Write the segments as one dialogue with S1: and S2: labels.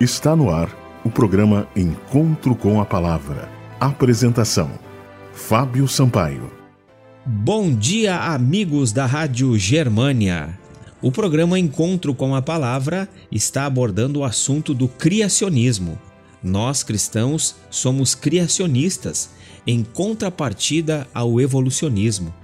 S1: Está no ar o programa Encontro com a Palavra. Apresentação: Fábio Sampaio.
S2: Bom dia, amigos da Rádio Germânia. O programa Encontro com a Palavra está abordando o assunto do criacionismo. Nós cristãos somos criacionistas, em contrapartida ao evolucionismo.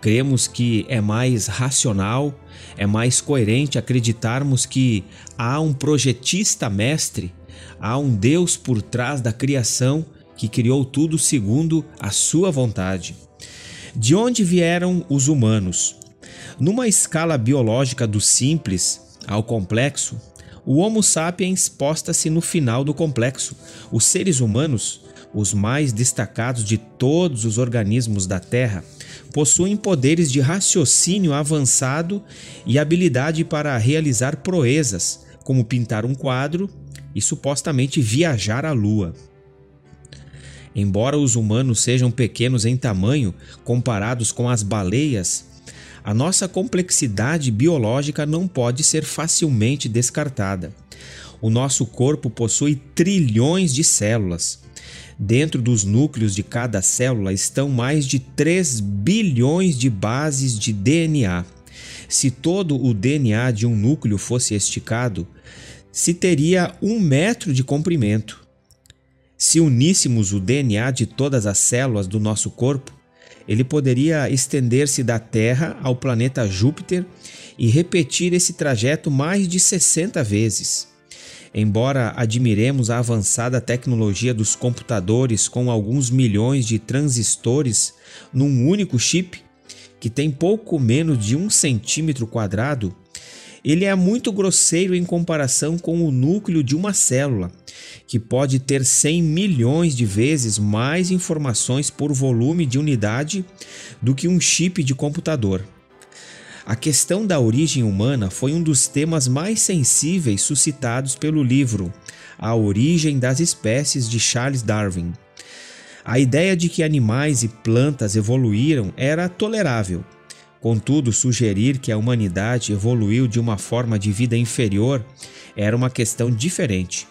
S2: Cremos que é mais racional, é mais coerente acreditarmos que há um projetista mestre, há um Deus por trás da criação que criou tudo segundo a sua vontade. De onde vieram os humanos? Numa escala biológica do simples ao complexo, o Homo sapiens posta-se no final do complexo. Os seres humanos, os mais destacados de todos os organismos da Terra, possuem poderes de raciocínio avançado e habilidade para realizar proezas, como pintar um quadro e supostamente viajar à Lua. Embora os humanos sejam pequenos em tamanho comparados com as baleias, a nossa complexidade biológica não pode ser facilmente descartada. O nosso corpo possui trilhões de células. Dentro dos núcleos de cada célula estão mais de 3 bilhões de bases de DNA. Se todo o DNA de um núcleo fosse esticado, se teria um metro de comprimento. Se uníssemos o DNA de todas as células do nosso corpo, ele poderia estender-se da Terra ao planeta Júpiter e repetir esse trajeto mais de 60 vezes. Embora admiremos a avançada tecnologia dos computadores com alguns milhões de transistores num único chip, que tem pouco menos de um centímetro quadrado, ele é muito grosseiro em comparação com o núcleo de uma célula, que pode ter 100 milhões de vezes mais informações por volume de unidade do que um chip de computador. A questão da origem humana foi um dos temas mais sensíveis suscitados pelo livro A Origem das Espécies de Charles Darwin. A ideia de que animais e plantas evoluíram era tolerável. Contudo, sugerir que a humanidade evoluiu de uma forma de vida inferior era uma questão diferente.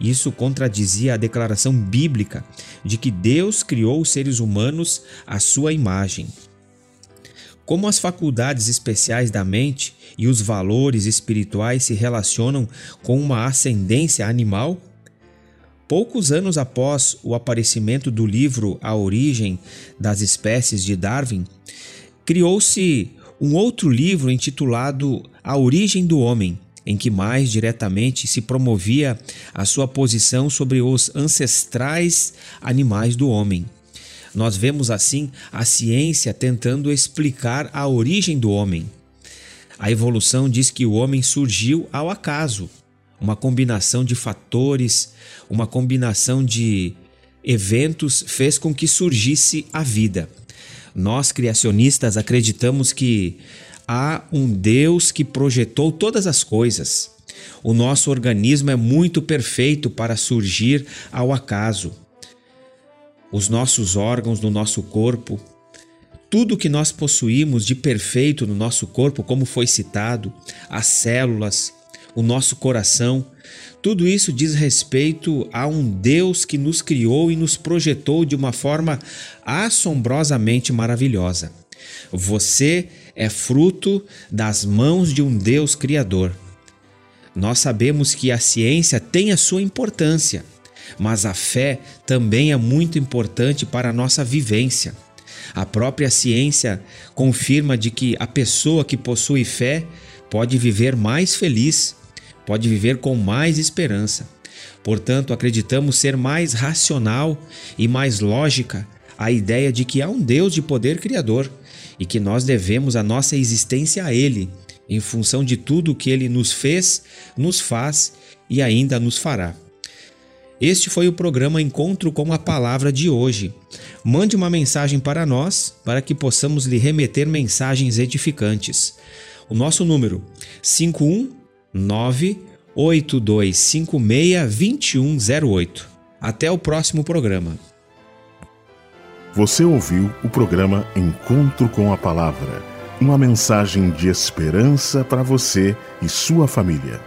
S2: Isso contradizia a declaração bíblica de que Deus criou os seres humanos à sua imagem. Como as faculdades especiais da mente e os valores espirituais se relacionam com uma ascendência animal? Poucos anos após o aparecimento do livro A Origem das Espécies de Darwin, criou-se um outro livro intitulado A Origem do Homem, em que mais diretamente se promovia a sua posição sobre os ancestrais animais do homem. Nós vemos assim a ciência tentando explicar a origem do homem. A evolução diz que o homem surgiu ao acaso, uma combinação de fatores, uma combinação de eventos fez com que surgisse a vida. Nós criacionistas acreditamos que há um Deus que projetou todas as coisas. O nosso organismo é muito perfeito para surgir ao acaso. Os nossos órgãos no nosso corpo, tudo que nós possuímos de perfeito no nosso corpo, como foi citado, as células, o nosso coração, tudo isso diz respeito a um Deus que nos criou e nos projetou de uma forma assombrosamente maravilhosa. Você é fruto das mãos de um Deus Criador. Nós sabemos que a ciência tem a sua importância, mas a fé também é muito importante para a nossa vivência. A própria ciência confirma de que a pessoa que possui fé pode viver mais feliz, pode viver com mais esperança. Portanto, acreditamos ser mais racional e mais lógica a ideia de que há um Deus de poder criador e que nós devemos a nossa existência a Ele, em função de tudo o que Ele nos fez, nos faz e ainda nos fará. Este foi o programa Encontro com a Palavra de hoje. Mande uma mensagem para nós para que possamos lhe remeter mensagens edificantes. O nosso número 519 8256 2108. Até o próximo programa.
S1: Você ouviu o programa Encontro com a Palavra uma mensagem de esperança para você e sua família.